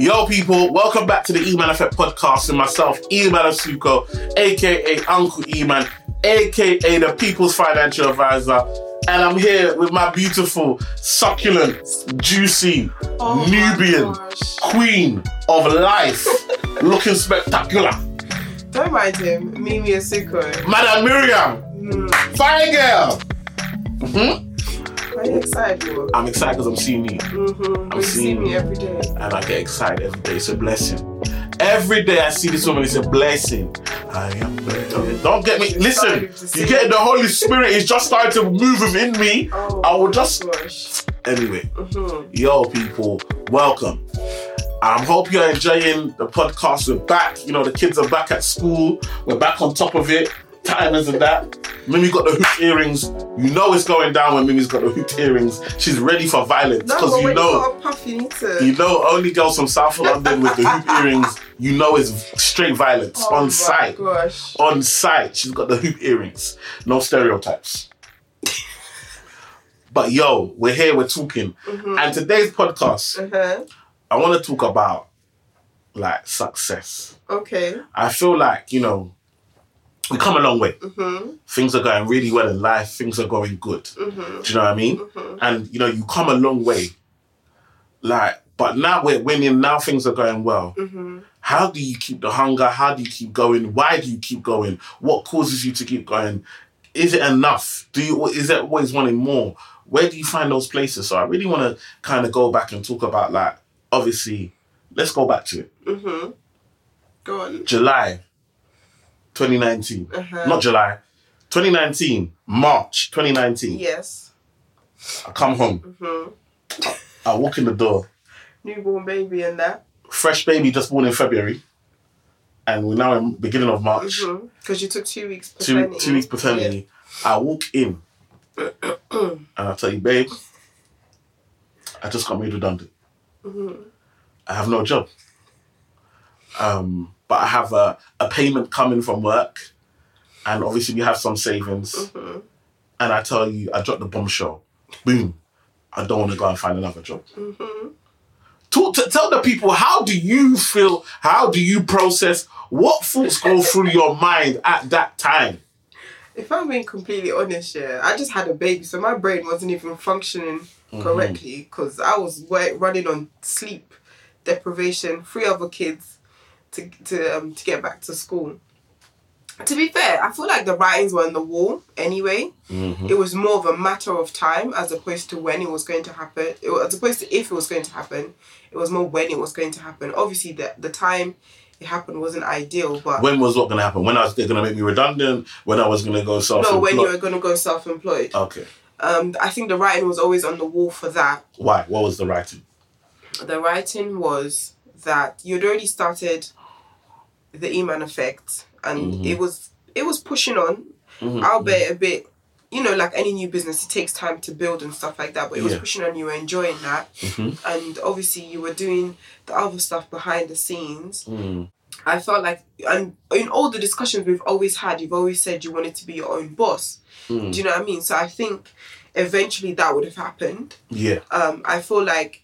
Yo, people, welcome back to the Eman Effect podcast and myself, Eman Asuquo, aka Uncle Eman, aka the People's Financial Advisor. And I'm here with my beautiful, succulent, juicy, Oh Nubian queen of life, looking spectacular. Don't mind him, Mimi Asuquo. Madam Mariam, Mm. fine girl. Mhm. Are you excited? I'm excited because I'm seeing you. Mm-hmm. I'm You see seeing me you. every day. and I get excited every day. It's a blessing. Every day I see this woman, it's a blessing. I am blessed. Don't get me. Listen, you get it. the Holy Spirit is just starting to move within me. Oh, I will just Gosh. anyway. Mm-hmm. Yo, people, welcome. I hope you're enjoying the podcast. We're back. You know, the kids are back at school. We're back on top of it. Timers and that. Mimi got the hoop earrings. You know it's going down when Mimi's got the hoop earrings. She's ready for violence because but you know. you puff, you to. You know, only girls from South London with the hoop earrings, you know, it's straight violence oh on site. Gosh. On site, she's got the hoop earrings. No stereotypes. but yo, we're here, we're talking. Mm-hmm. And today's podcast, Uh-huh. I want to talk about like success. Okay. I feel like, you know, we come a long way. Mm-hmm. Things are going really well in life, things are going good. Mm-hmm. Do you know what I mean? Mm-hmm. and you know you come a long way like but now we're winning now things are going well Mm-hmm. how do you keep the hunger how do you keep going why do you keep going what causes you to keep going is it enough do you is it always wanting more where do you find those places so i really want to kind of go back and talk about like obviously let's go back to it Mm-hmm. Go on. july 2019 Uh-huh. not july 2019 march 2019 Yes. i come home Mm-hmm. i walk in the door Newborn baby and that. fresh baby just born in February, and we're now in beginning of March. Mm-hmm. Because you took two weeks Two paternity. two weeks paternity. I walk in, and I tell you, babe, I just got made redundant. Mm-hmm. I have no job. Um, but I have a, a payment coming from work, and obviously we have some savings. Mm-hmm. And I tell you, I dropped the bombshell. Boom. I don't want to go and find another job. Mm-hmm. Talk to, tell the people how do you feel? How do you process? What thoughts go through your mind at that time? If I'm being completely honest, yeah, I just had a baby, so my brain wasn't even functioning Mm-hmm. correctly because I was running on sleep deprivation, three other kids to to um, to get back to school. To be fair, I feel like the writings were on the wall anyway. Mm-hmm. It was more of a matter of time as opposed to when it was going to happen. It was, as opposed to if it was going to happen, it was more when it was going to happen. Obviously, the the time it happened wasn't ideal, but When was what going to happen? When I was they're going to make me redundant? When I was going to go self employed. no, when you were going to go self-employed. Okay. Um, I think the writing was always on the wall for that. Why? What was the writing? The writing was that you'd already started the Eman effect, and Mhm. it was it was pushing on, Mhm. albeit a bit. You know, like any new business, it takes time to build and stuff like that. But it was Yeah. pushing on. You were enjoying that, Mhm. and obviously you were doing the other stuff behind the scenes. Mm. I felt like, and in all the discussions we've always had, you've always said you wanted to be your own boss. Mm. Do you know what I mean? So I think eventually that would have happened. Yeah. um, I feel like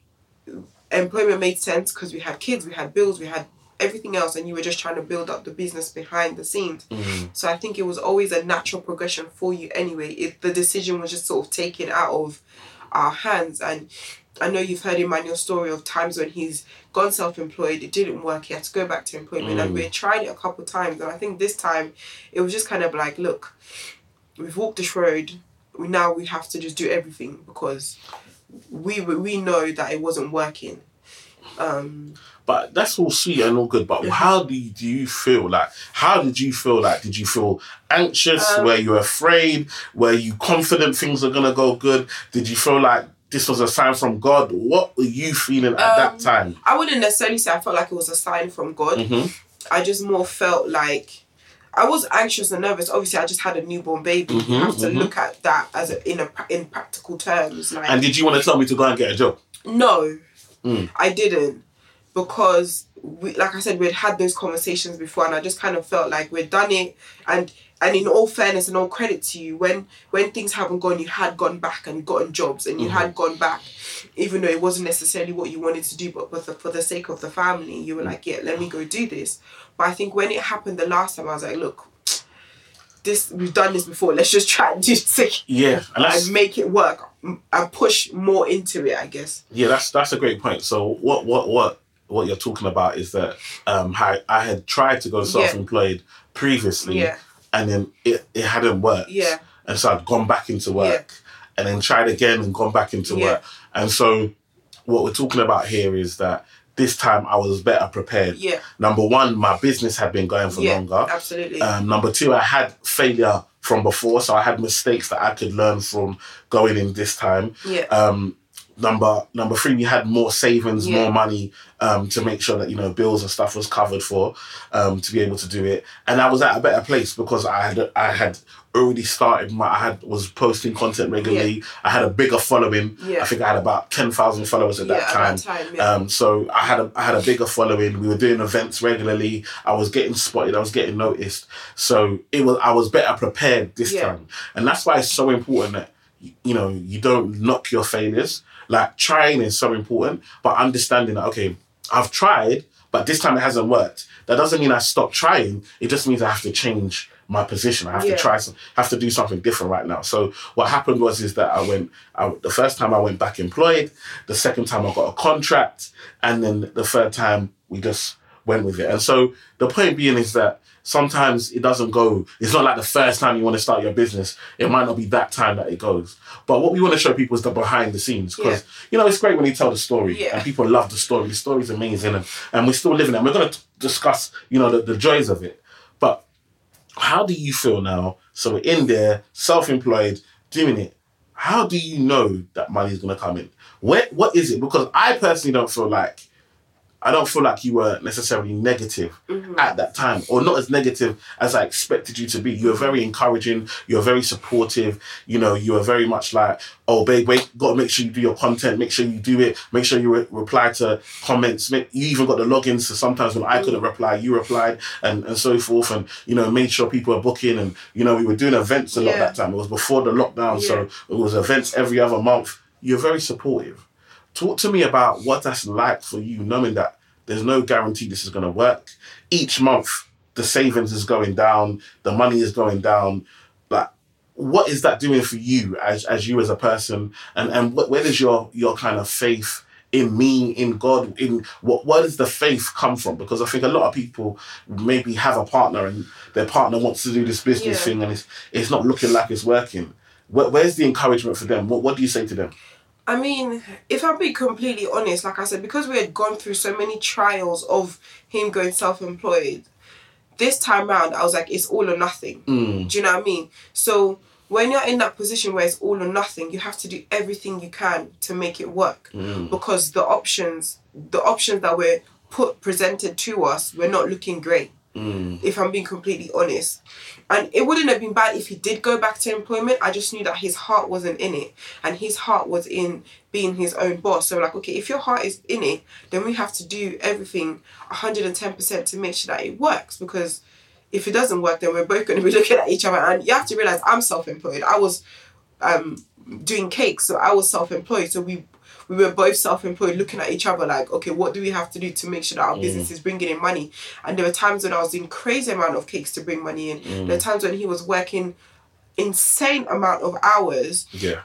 employment made sense because we had kids, we had bills, we had everything else, and you were just trying to build up the business behind the scenes. Mm. So I think it was always a natural progression for you anyway. It, the decision was just sort of taken out of our hands. And I know you've heard Emmanuel's story of times when he's gone self employed, it didn't work, he had to go back to employment. And Mm. we tried it a couple times. And I think this time it was just kind of like, look, we've walked this road. We, now we have to just do everything because we we know that it wasn't working. Um, But that's all sweet and all good. But Yeah. how do you, do you feel like? How did you feel like? Did you feel anxious? Um, Were you afraid? Were you confident things are gonna go good? Did you feel like this was a sign from God? What were you feeling at that Um, time? I wouldn't necessarily say I felt like it was a sign from God. hmm I just more felt like I was anxious and nervous. Obviously, I just had a newborn baby. you Mhm, have to mhm. look at that as a, in a in practical terms. Like And did you want to tell me to go and get a job? no, Mm. I didn't because we, like I said, we'd had those conversations before, and I just kind of felt like we'd done it. And and in all fairness and all credit to you, when when things haven't gone, you had gone back and gotten jobs, and you had mm-hmm. gone back, even though it wasn't necessarily what you wanted to do, but but the, for the sake of the family, you were like, yeah, let me go do this. But I think when it happened the last time, I was like, look. This we've done this before. Let's just try and do this Yeah, and and make it work and push more into it. I guess. Yeah, that's that's a great point. So what what what what you're talking about is that um I, I had tried to go self-employed previously Yeah. and then it, it hadn't worked. Yeah. And so I'd gone back into work and then tried again and gone back into Yeah. work. And so what we're talking about here is that this time I was better prepared. Yeah. Number one, my business had been going for yeah. longer. Absolutely. Um, number two, I had failure from before, so I had mistakes that I could learn from going in this time. yeah. Um, number number three, we had more savings, Yeah. more money um, to make sure that you know bills and stuff was covered for um, to be able to do it, and I was at a better place because I had I had already started my I had was posting content regularly. I had a bigger following. Yeah. I think I had about ten thousand followers at yeah. that time. At that time. Yeah. Um, so I had a I had a bigger following. We were doing events regularly. I was getting spotted. I was getting noticed. So it was I was better prepared this Yeah. time, and that's why it's so important that you know you don't knock your failures. Like trying is so important, but understanding that okay, I've tried, but this time it hasn't worked. That doesn't mean I stop trying. It just means I have to change my position. I have Yeah. to try some, have to do something different right now. So what happened was is that I went. I, the first time I went back employed. The second time I got a contract, and then the third time we just went with it. And so the point being is that sometimes it doesn't go. It's not like the first time you want to start your business. It might not be that time that it goes. But what we want to show people is the behind the scenes because you know it's great when you tell the story Yeah. and people love the story. The story's amazing, and, and we're still living it. And we're going to discuss you know the, the joys of it. But how do you feel now? So we're in there, self-employed, doing it. How do you know that money is going to come in? Where, what is it? Because I personally don't feel like I don't feel like you were necessarily negative mm-hmm. at that time, or not as negative as I expected you to be. You were very encouraging. You were very supportive. You know, you were very much like, "Oh, babe, wait, got to make sure you do your content. Make sure you do it. Make sure you re- reply to comments. Make, you even got the logins. So sometimes when I couldn't mm. reply, you replied, and and so forth. And you know, made sure people were booking. And you know, we were doing events a lot Yeah. that time. It was before the lockdown, so it was events every other month. You're very supportive talk to me about what that's like for you knowing that there's no guarantee this is going to work. Each month the savings is going down the money is going down. Like what is that doing for you as, as you as a person? And and what, where does your your kind of faith in me in god in what where does the faith come from? Because i think a lot of people maybe have a partner and their partner wants to do this business Yeah. thing and it's it's not looking like it's working. Where, where's the encouragement for them? What, what do you say to them I mean, if I'm being completely honest, like I said, because we had gone through so many trials of him going self employed, this time round, I was like, it's all or nothing. Mm. Do you know what I mean? So when you're in that position where it's all or nothing, you have to do everything you can to make it work Mm. because the options, the options that were put presented to us, were not looking great. Mm. If I'm being completely honest, and it wouldn't have been bad if he did go back to employment. I just knew that his heart wasn't in it, and his heart was in being his own boss. So like, okay, if your heart is in it, then we have to do everything 110% to make sure that it works because if it doesn't work, then we're both going to be looking at each other. And you have to realize I'm self-employed. I was um, doing cakes, so I was self-employed. So we we were both self-employed, looking at each other like, okay, what do we have to do to make sure that our mm. business is bringing in money? And there were times when I was doing crazy amount of cakes to bring money in. There were mm. times when he was working insane amount of hours yeah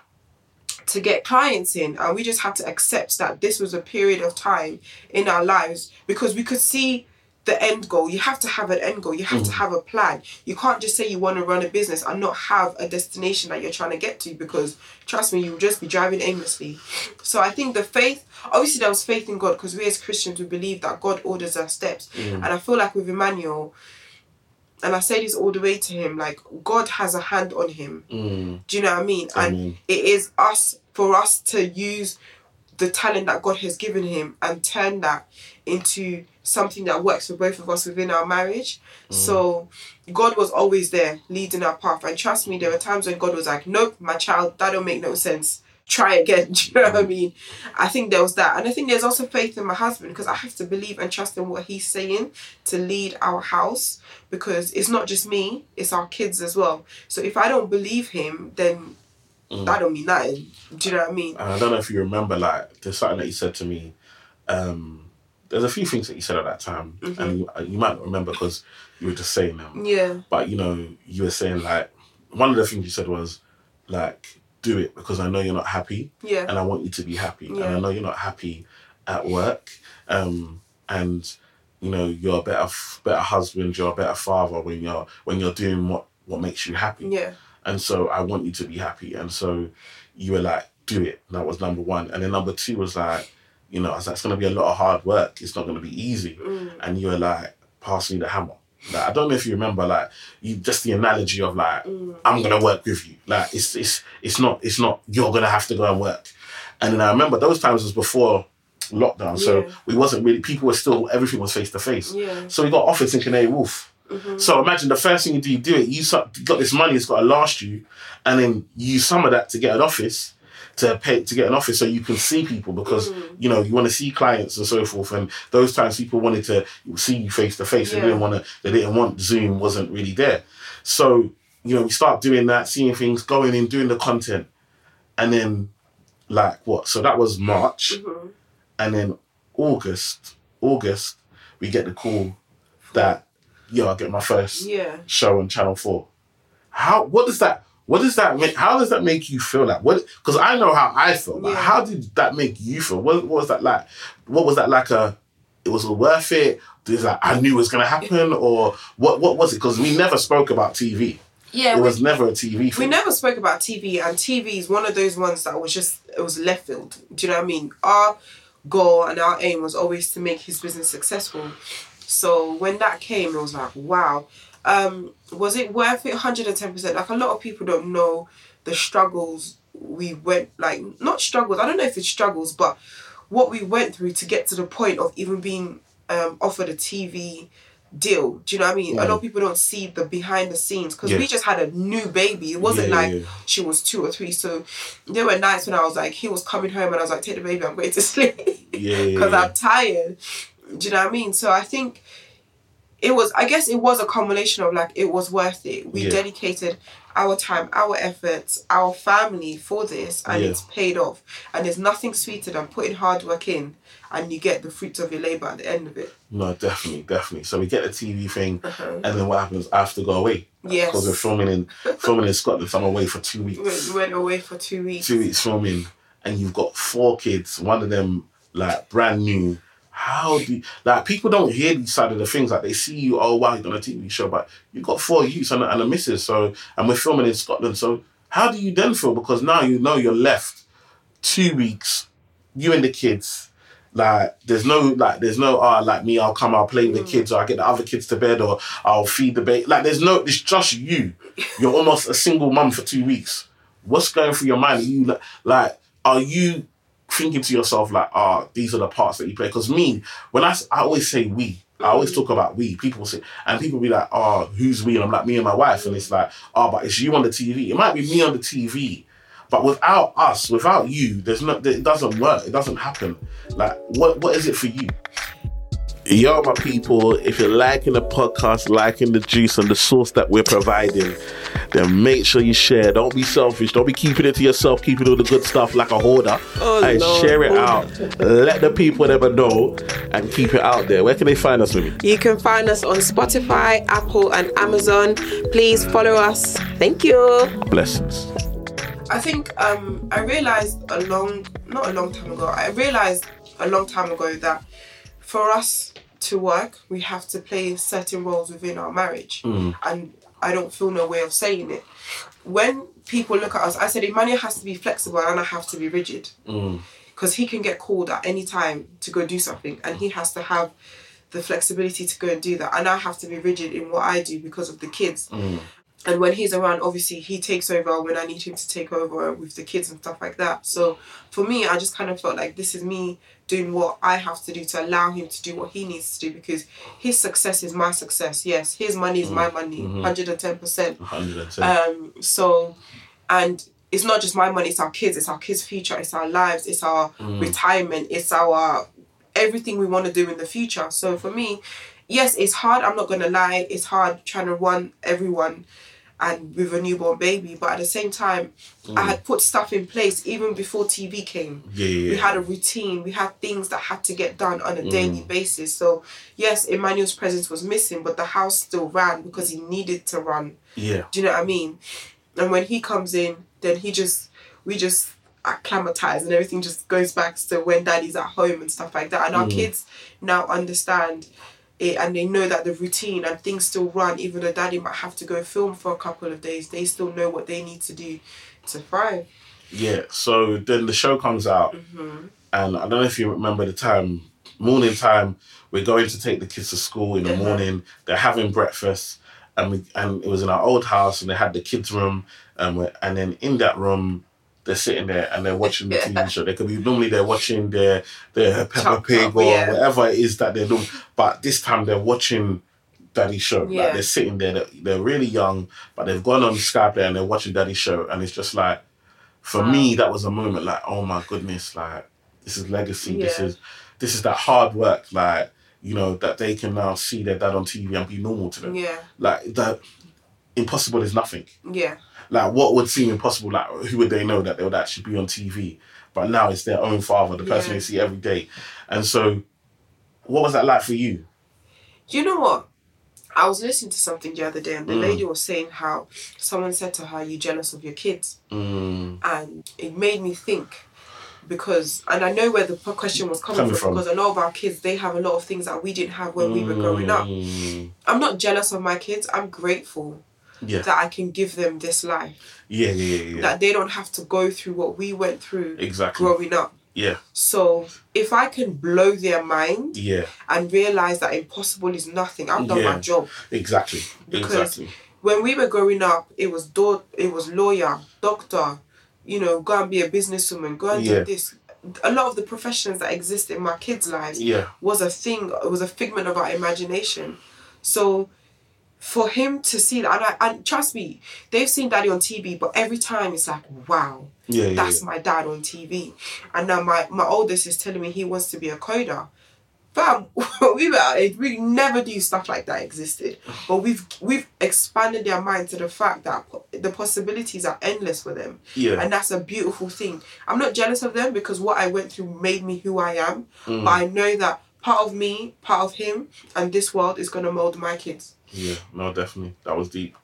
to get clients in and we just had to accept that this was a period of time in our lives because we could see the end goal you have to have an end goal you have to have a plan you can't just say you want to run a business and not have a destination that you're trying to get to because trust me you'll just be driving aimlessly so i think the faith obviously there was faith in god because we as christians we believe that god orders our steps and i feel like with emmanuel and I say this all the way to him, like God has a hand on him. Mm. Do you know what I mean? And Amen. it is us for us to use the talent that God has given him and turn that into something that works for both of us within our marriage. So God was always there leading our path. And trust me, there were times when God was like, Nope, my child, that don't make no sense. try again. Do you know what I mean? I think there was that. And I think there's also faith in my husband because I have to believe and trust in what he's saying to lead our house because it's not just me, it's our kids as well. So if I don't believe him, then that don't mean nothing. Do you know what I mean? And I don't know if you remember, like, there's something that you said to me. Um, there's a few things that you said at that time, and you, you might not remember because you were just saying them. Yeah. But you know, you were saying like one of the things you said was like, do it because I know you're not happy, Yeah. and I want you to be happy, and I know you're not happy at work, um, and you know you're a better better husband, you're a better father when you're when you're doing what what makes you happy. Yeah. And so I want you to be happy. And so you were like, do it. That was number one. And then number two was like, you know, I was like, it's going to be a lot of hard work. It's not going to be easy. Mm. And you were like, pass me the hammer. Like, I don't know if you remember, like, you just the analogy of like, Mm. I'm gonna work with you. Like, it's it's it's not it's not you're gonna have to go and work. And then I remember those times was before lockdown, so we wasn't really people were still everything was face to face. Yeah. So we got office in Canary Wharf. Mm-hmm. So imagine the first thing you do, you do it. You got this money, it's got to last you, and then you use some of that to get an office, to pay to get an office, so you can see people because Mm-hmm. you know you want to see clients and so forth. And those times people wanted to see you face to face. They didn't want to. They didn't want Zoom. wasn't really there. So you know we start doing that, seeing things, going in, doing the content, and then like what? So that was March, Mm-hmm. and then August. August, we get the call that yo, I get my first Yeah. show on Channel Four. How? What does that? What does that make? How does that make you feel? Like what? Because I know how I felt. Like, Yeah. how did that make you feel? What, what was that like? What was that like? A it was worth it. Is like I knew it was gonna happen, or what? What was it? Because we never spoke about TV. Yeah. It we- was never a TV We never spoke about TV, and TV is one of those ones that was just it was left field. Do you know what I mean? Our goal and our aim was always to make his business successful. So when that came, it was like, wow. Um, was it worth it? Hundred and ten percent. Like a lot of people don't know the struggles we went like not struggles. I don't know if it's struggles, but what we went through to get to the point of even being um, offered a TV deal. Do you know what I mean? A lot of people don't see the behind the scenes because Yeah. we just had a new baby. It wasn't Yeah, yeah, like yeah. she was two or three. So there were nights when I was like, he was coming home and I was like, take the baby, I'm going to sleep Yeah, yeah, because yeah. I'm tired. Do you know what I mean? So I think it was, I guess it was a combination of like, it was worth it. We Yeah. dedicated our time, our efforts, our family for this and Yeah. it's paid off. And there's nothing sweeter than putting hard work in and you get the fruits of your labour at the end of it. No, definitely, definitely. So we get the TV thing, Uh-huh. and then what happens? I have to go away Yes. because we're filming in filming in Scotland. So I'm away for two weeks. we went away for two weeks. two weeks filming and you've got four kids, one of them like brand new. How do like people don't hear these side of the things like they see you oh wow you're on a TV show but you've got four youths and, a- and a missus so and we're filming in Scotland so how do you then feel? Because now you know you're left two weeks you and the kids like there's no like there's no ah like me I'll come I'll play with the kids or I get the other kids to bed or I'll feed the baby like there's no it's just you. You're almost a single mum for two weeks. What's going through your mind? Are you like, like are you thinking to yourself like ah these are the parts that you play because me when I, I always say we I always talk about we people say and people be like oh who's we and I'm like me and my wife and it's like oh but it's you on the TV it might be me on the TV but without us, without you, there's no. It doesn't work. It doesn't happen. Like, what? What is it for you? Yo, my people, if you're liking the podcast, liking the juice and the sauce that we're providing, then make sure you share. Don't be selfish. Don't be keeping it to yourself, keeping all the good stuff like a hoarder. Oh, and no. share it out. Let the people never know and keep it out there. Where can they find us, Mimi? You can find us on Spotify, Apple, and Amazon. Please follow us. Thank you. Blessings. I think um, I realized a long, not a long time ago, I realized a long time ago that for us to work, we have to play certain roles within our marriage. Hmm. And I don't feel no way of saying it. When people look at us, I said Emmanuel has to be flexible and I have to be rigid. Hmm. Because he can get called at any time to go do something and he has to have the flexibility to go and do that. And I have to be rigid in what I do because of the kids. Hmm. And when he's around, obviously he takes over when I need him to take over with the kids and stuff like that. So for me, I just kind of felt like this is me doing what I have to do to allow him to do what he needs to do because his success is my success. Yes, his money is my money, 110%. 110. Um, so, and it's not just my money, it's our kids, it's our kids' future, it's our lives, it's our Mm. retirement, it's our everything we want to do in the future. So for me, yes, it's hard. I'm not gonna lie. It's hard trying to run everyone, and with a newborn baby. But at the same time, I had put stuff in place even before TV came. Yeah, yeah, We had a routine. We had things that had to get done on a Mm. daily basis. So yes, Emmanuel's presence was missing, but the house still ran because he needed to run. yeah. Do you know what I mean? And when he comes in, then he just we just acclimatize and everything just goes back to when daddy's at home and stuff like that. And our Mm. kids now understand it and they know that the routine and things still run, even though daddy might have to go film for a couple of days, they still know what they need to do to thrive. Yeah. So then the show comes out, Mm-hmm. and I don't know if you remember the time, morning time. We're going to take the kids to school in the Uh-huh. morning. They're having breakfast, and we and it was in our old house, and they had the kids' room, and we and then in that room. They're sitting there and they're watching the TV show. They could be normally they're watching their their Peppa Chop Pig or yeah. whatever it is that they're doing. But this time they're watching Daddy's show. Yeah. Like they're sitting there, they're, they're really young, but they've gone on Skype there and they're watching Daddy's show, and it's just like, for Wow. me, that was a moment like, oh my goodness, like this is legacy. This is this is that hard work, like you know that they can now see their dad on TV and be normal to them. Yeah, Like that, impossible is nothing. yeah, Like what would seem impossible, like who would they know that they would actually be on TV? But now it's their own father, the person Yeah. they see every day, and so. What was that like for you? You know what? I was listening to something the other day, and the Mm. lady was saying how someone said to her, "You jealous of your kids?" Mm, and it made me think because and I know where the question was coming, Coming from, from. because a lot of our kids they have a lot of things that we didn't have when we were growing up. mm, I'm not jealous of my kids. I'm grateful Yeah, that I can give them this life. yeah, yeah, yeah, yeah. That they don't have to go through what we went through exactly. growing up. Yeah, So if I can blow their mind yeah, and realize that impossible is nothing, I've done Yeah. my job. exactly, Because- exactly. when we were growing up, it was do- it was lawyer, doctor, you know, go and be a businesswoman, go and Yeah. do this. A lot of the professions that exist in my kids' lives Yeah, was a thing. It was a figment of our imagination. So, for him to see that, and, I, and trust me, they've seen Daddy on TV, but every time it's like, wow, yeah, yeah. that's my dad on TV. And now my my oldest is telling me he wants to be a coder. Fam, we were we never knew stuff like that existed. But we've we've expanded their mind to the fact that the possibilities are endless for them. yeah. And that's a beautiful thing. I'm not jealous of them because what I went through made me who I am. Mm. But I know that part of me, part of him, and this world is gonna mold my kids. Yeah, no, definitely. That was deep.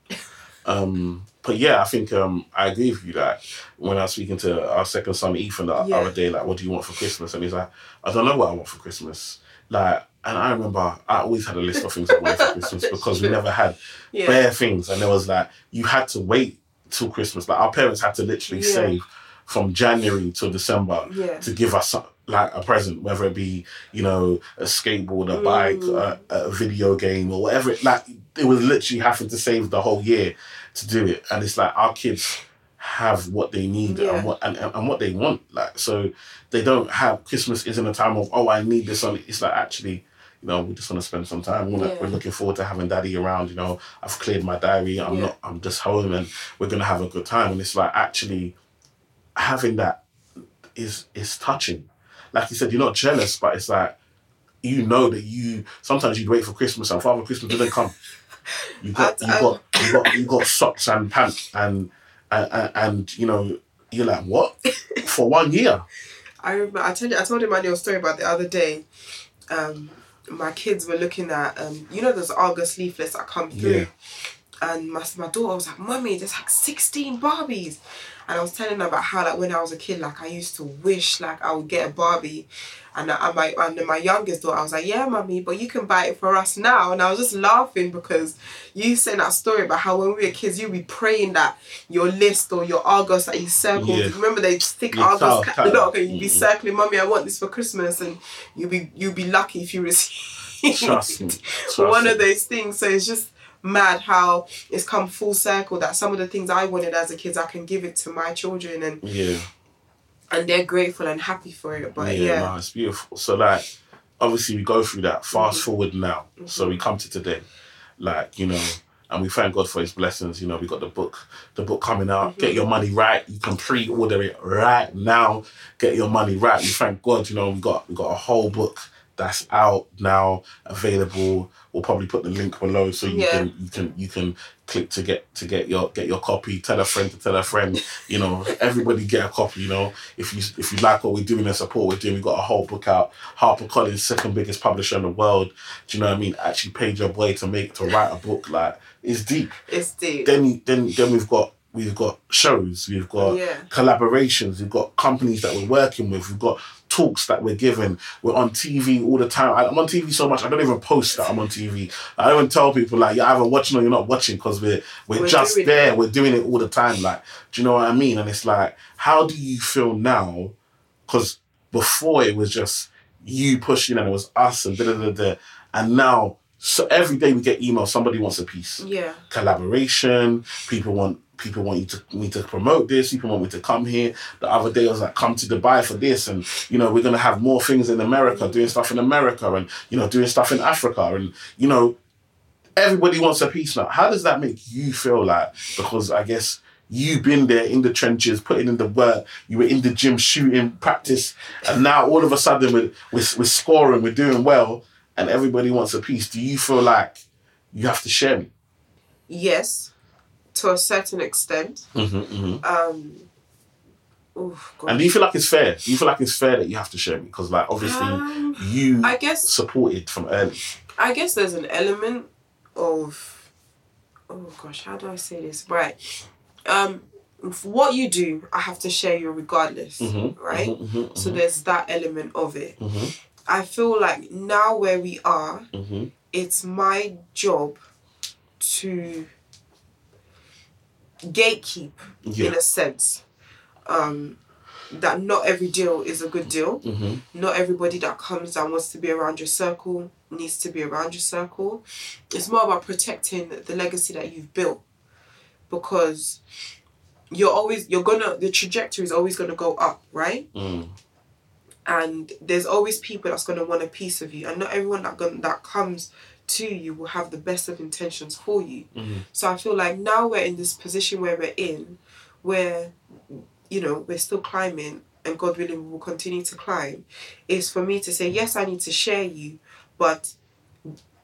Um, but yeah, I think um, I agree with you that when I was speaking to our second son Ethan the Yeah. other day, like, what do you want for Christmas? And he's like, I don't know what I want for Christmas. Like, and I remember I always had a list of things I wanted for Christmas because we never had Yeah. bare things, and there was like you had to wait till Christmas. Like our parents had to literally Yeah. save from January till December Yeah. to give us like a present, whether it be you know a skateboard, a bike, Mm. a, a video game, or whatever. It, like it was literally having to save the whole year to do it, and it's like our kids have what they need Yeah. and what and, and, what they want. Like so, they don't have Christmas isn't a time of oh I need this on. It's like actually. You know, we just want to spend some time. We're, Yeah. we're looking forward to having daddy around. You know, I've cleared my diary. I'm Yeah. not. I'm just home, and we're gonna have a good time. And it's like actually having that is is touching. Like you said, you're not jealous, but it's like you know that you sometimes you'd wait for Christmas and Father Christmas didn't come. You got you got you got you got socks and pants and and, and, you know you're like what for one year. I remember I told you I told him a story about the other day. Um, my kids were looking at um, you know those Argos leaflets that come through, Yeah. And my my daughter was like, "Mummy, there's like sixteen Barbies," and I was telling her about how like when I was a kid, like I used to wish like I would get a Barbie, and and my and my youngest daughter, I was like, "Yeah, mummy, but you can buy it for us now," and I was just laughing because you said that story about how when we were kids, you'd be praying that your list or your Argos that you circled. Yeah. Remember they stick Yeah, Argos catalog and you'd be Mhm. circling, "Mummy, I want this for Christmas," and you'd be you'd be lucky if you receive Trust me. Trust one me. of those things. So it's just mad how it's come full circle that some of the things I wanted as a kid, I can give it to my children and Yeah. and they're grateful and happy for it. But yeah, no, it's beautiful. So like, obviously we go through that. Fast Mhm. forward now. So we come to today. Like you know, and we thank God for His blessings. You know, we got the book, the book coming out. Get your money right. You can pre-order it right now. Get your money right. We thank God. You know, we got we got a whole book that's out now, available. We'll probably put the link below so you Yeah. can you can you can click to get to get your get your copy. Tell a friend to tell a friend. You know, everybody get a copy. You know, if you if you like what we're doing and support what we're doing, we got a whole book out. HarperCollins, second biggest publisher in the world. Do you know what I mean? Actually paid your boy to make to write a book. Like it's deep. It's deep. Then then then we've got we've got shows. We've got Yeah. collaborations. We've got companies that we're working with. We've got talks that we're giving. We're on TV all the time. I- I'm on TV so much. I don't even post that I'm on TV. I don't even tell people like you're either watching or you're not watching because we're we're, We're just there. We're doing it all the time. Like, do you know what I mean? And it's like, how do you feel now? Because before it was just you pushing and it was us and da da da da. And now, so every day we get emails. Somebody wants a piece Yeah. collaboration. People want people want you to me to promote this. People want me to come here. The other day I was like, come to Dubai for this, and you know we're gonna have more things in America, doing stuff in America, and you know doing stuff in Africa, and you know everybody wants a piece now. How does that make you feel like? Because I guess. You've been there in the trenches, putting in the work. You were in the gym shooting, practice, and now all of a sudden we're, we're, we're scoring, we're doing well, and everybody wants a piece. Do you feel like you have to share me? Yes, to a certain extent. Mm-hmm, mm-hmm. Um. And do you feel like it's fair? Do you feel like it's fair that you have to share me? Because like obviously Um, you I guess supported from early. I guess there's an element of oh gosh, how do I say this? Right. Um what you do, I have to share you regardless. Mhm, Right? mhm, mhm, So there's that element of it. mhm, I feel like now where we are, it's my job to gatekeep Yeah. in a sense. Um that not every deal is a good deal. mhm, not everybody that comes and wants to be around your circle needs to be around your circle. It's more about protecting the legacy that you've built because you're always you're gonna the trajectory is always gonna go up, right? mm, And there's always people that's gonna want a piece of you, and not everyone that that comes to you will have the best of intentions for you. mhm. So I feel like now we're in this position where we're in, where, you know, we're still climbing and God willing we will continue to climb, is for me to say, yes, I need to share you, but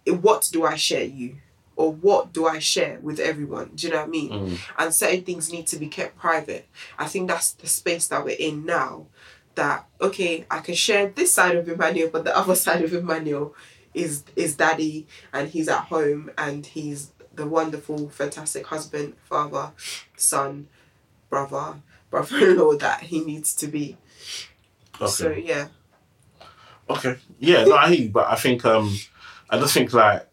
what do I share you? Or what do I share with everyone? Do you know what I mean? Mm. And certain things need to be kept private. I think that's the space that we're in now. That okay, I can share this side of Emmanuel, but the other side of Emmanuel is is daddy and he's at home and he's the wonderful, fantastic husband, father, son, brother, brother-in-law that he needs to be. Okay. So yeah. Okay. Yeah, no, I hear you, but I think um I just think like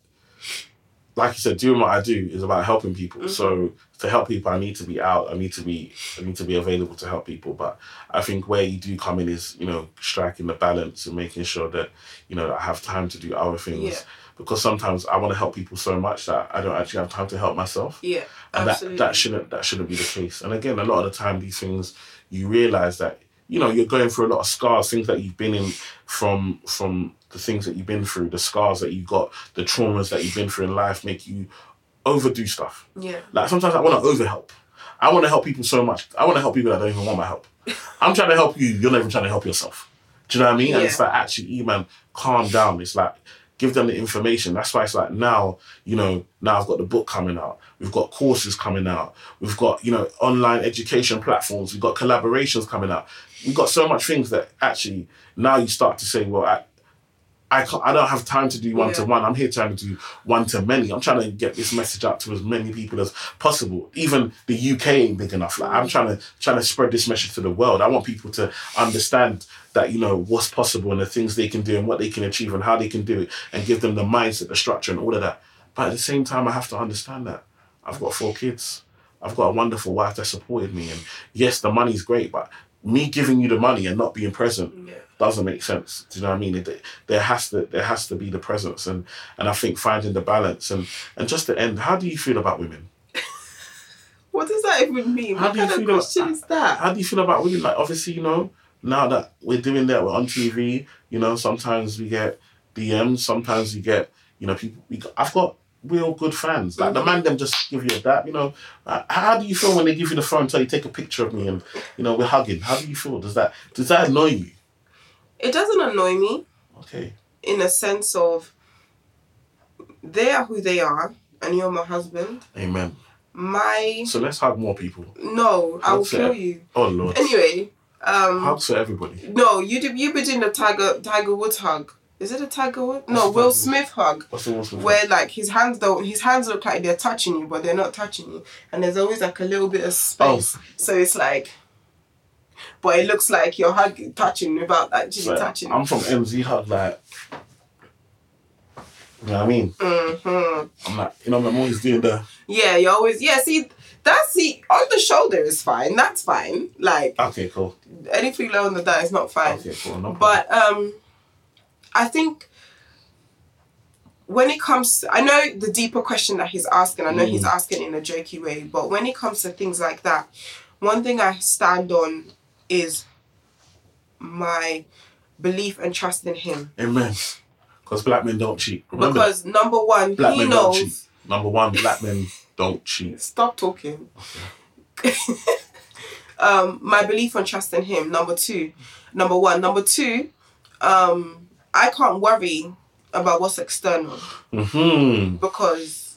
like you said, doing what I do is about helping people. So to help people I need to be out, I need to be I need to be available to help people. But I think where you do come in is, you know, striking the balance and making sure that, you know, I have time to do other things. Yeah. Because sometimes I want to help people so much that I don't actually have time to help myself. Yeah. and absolutely. that that shouldn't that shouldn't be the case. And again, a lot of the time, these things you realize that you know you're going through a lot of scars, things that you've been in from from the things that you've been through, the scars that you got, the traumas that you've been through in life, make you overdo stuff. yeah. Like sometimes I want to overhelp. I want to help people so much. I want to help people that don't even want my help. I'm trying to help you. You're not even trying to help yourself. Do you know what I mean? And it's like actually, E man, calm down. It's like give them the information. That's why it's like now, you know, now I've got the book coming out. We've got courses coming out. We've got you know online education platforms. We've got collaborations coming out. We've got so much things that actually now you start to say, well, I, I can't, I don't have time to do one to one. I'm here trying to do one to many. I'm trying to get this message out to as many people as possible. Even the UK ain't big enough. Like I'm trying to trying to spread this message to the world. I want people to understand that you know what's possible and the things they can do and what they can achieve and how they can do it and give them the mindset, the structure, and all of that. But at the same time, I have to understand that I've got four kids. I've got a wonderful wife that supported me, and yes, the money's great, but me giving you the money and not being present Yeah. Doesn't make sense. Do you know what I mean? It, there has to there has to be the presence and and I think finding the balance and and just to end, how do you feel about women? What does that even mean? How what do you feel about- is that? How do you feel about women? Like obviously, you know, now that we're doing that, we're on TV. You know, sometimes we get DMs. Sometimes we get, you know, people. We I've got real good fans. Like the man them just give you a dap. You know, Uh, how do you feel when they give you the phone, tell you take a picture of me, and you know we're hugging? How do you feel? Does that does that annoy you? It doesn't annoy me Okay. in a sense of they are who they are, and you're my husband. Amen. My So let's hug more people. no, I will kill you. Oh Lord. Anyway, um, Hugs for everybody. no, you did. You be doing the Tiger Tiger Woods hug. Is it a Tiger Woods? No, Will Smith hug. What's the most Where like his hands don't, his hands look like they're touching you, but they're not touching you, and there's always like a little bit of space. Oh. So it's like, but it looks like you're hugging, touching without actually So, touching. I'm from MZ hug like. You know what I mean? hmm I'm like, you know, I'm always doing the. Yeah, you always yeah. See, that's see on the shoulder is fine. That's fine. Like Okay, cool. anything low on the that is not fine. Okay, cool. No problem. But um, I think when it comes, I know the deeper question that he's asking. I know he's Mm. asking in a jokey way, but when it comes to things like that, one thing I stand on is my belief and trust in him. Amen. Because black men don't cheat. Remember that. Because number one, Black he men don't cheat. knows. Number one, black men don't cheat. Stop talking. um, my belief and trust in him. Number two, number one. Number two, um, I can't worry about what's external Mm-hmm. because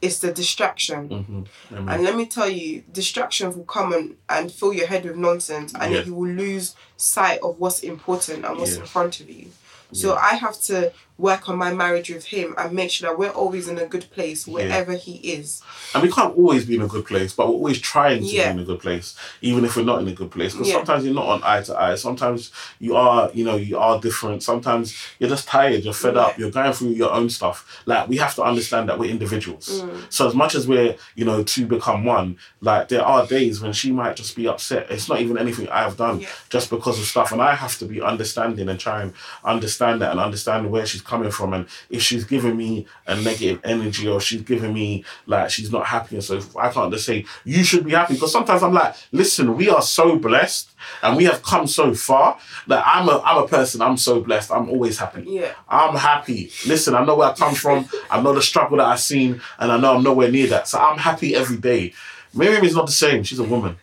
it's the distraction. Mm-hmm. And let me tell you, distractions will come and, and fill your head with nonsense, and Yeah. you will lose sight of what's important and what's Yeah. in front of you. So I have to work on my marriage with him and make sure that we're always in a good place wherever he is. And we can't always be in a good place, but we're always trying to Yeah. be in a good place, even if we're not in a good place. Because Yeah. sometimes you're not on eye to eye. Sometimes you are, you know, you are different. Sometimes you're just tired. You're fed up. You're going through your own stuff. Like we have to understand that we're individuals. Mm. So as much as we're, you know, to become one, like there are days when she might just be upset. It's not even anything I have done, Yeah. just because of stuff, and I have to be understanding and try and understand that and understand where she's coming from and if she's giving me a negative energy or she's giving me like she's not happy and so I can't just say you should be happy because sometimes I'm like listen we are so blessed and we have come so far that I'm a I'm a person I'm so blessed I'm always happy Yeah. I'm happy listen I know where I come from I know the struggle that I've seen and I know I'm nowhere near that so I'm happy every day Mariam is not the same she's a woman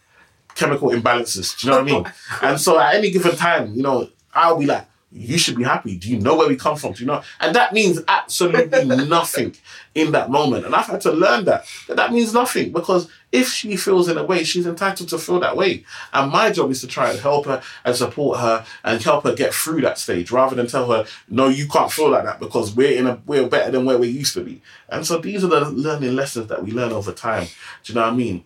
chemical imbalances. Do you know what I mean? And so at any given time, you know, I'll be like, you should be happy. Do you know where we come from? Do you know? And that means absolutely nothing in that moment. And I've had to learn that. That that means nothing because if she feels in a way, she's entitled to feel that way. And my job is to try and help her and support her and help her get through that stage rather than tell her, no, you can't feel like that because we're in a we're better than where we used to be. And so these are the learning lessons that we learn over time. Do you know what I mean?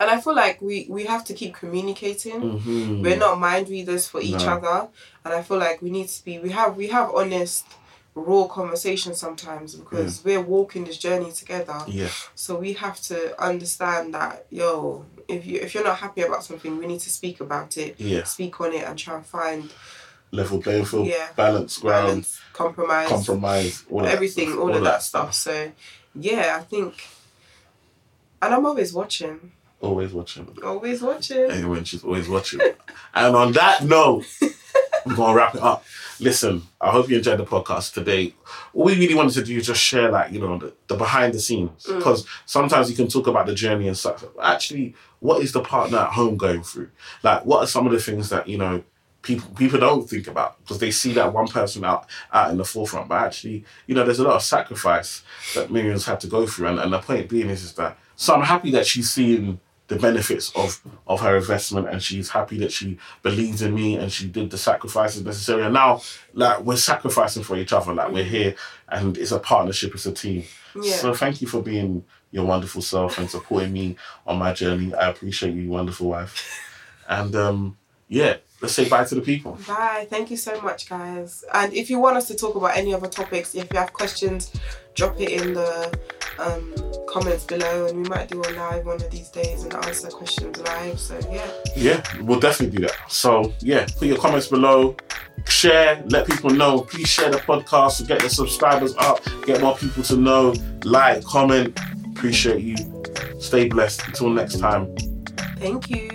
And I feel like we, we have to keep communicating. Mhm. We're not mind readers for each No. other. And I feel like we need to be we have we have honest, raw conversations sometimes because we're walking this journey together. Yeah. So we have to understand that, yo, if you if you're not happy about something, we need to speak about it. Yeah. Speak on it and try and find level playing field, Yeah. balance ground, balance, compromise, compromise, all that everything, stuff, all, of that stuff. So yeah, I think and I'm always watching. Always watching. Always watching. And when she's always watching. and on that note, I'm gonna wrap it up. Listen, I hope you enjoyed the podcast today. All we really wanted to do is just share, like, you know, the, the behind the scenes. Mm. Because sometimes you can talk about the journey and stuff. But actually, what is the partner at home going through? Like, what are some of the things that, you know, people people don't think about because they see that one person out out in the forefront. But actually, you know, there's a lot of sacrifice that Mariam's had to go through. And, and the point being is, is that so I'm happy that she's seeing the benefits of of her investment and she's happy that she believes in me and she did the sacrifices necessary. And now like we're sacrificing for each other like we're here and it's a partnership it's a team. Yeah. so thank you for being your wonderful self and supporting me on my journey. I appreciate you wonderful wife. And um yeah let's say bye to the people. Bye. Thank you so much, guys. And if you want us to talk about any other topics, if you have questions, drop it in the um, comments below, and we might do a live one of these days and answer questions live. So yeah, yeah we'll definitely do that. So yeah put your comments below. Share. Let people know. Please share the podcast to get the subscribers up. Get more people to know. Like comment. Appreciate you. Stay blessed. Until next time. Thank you.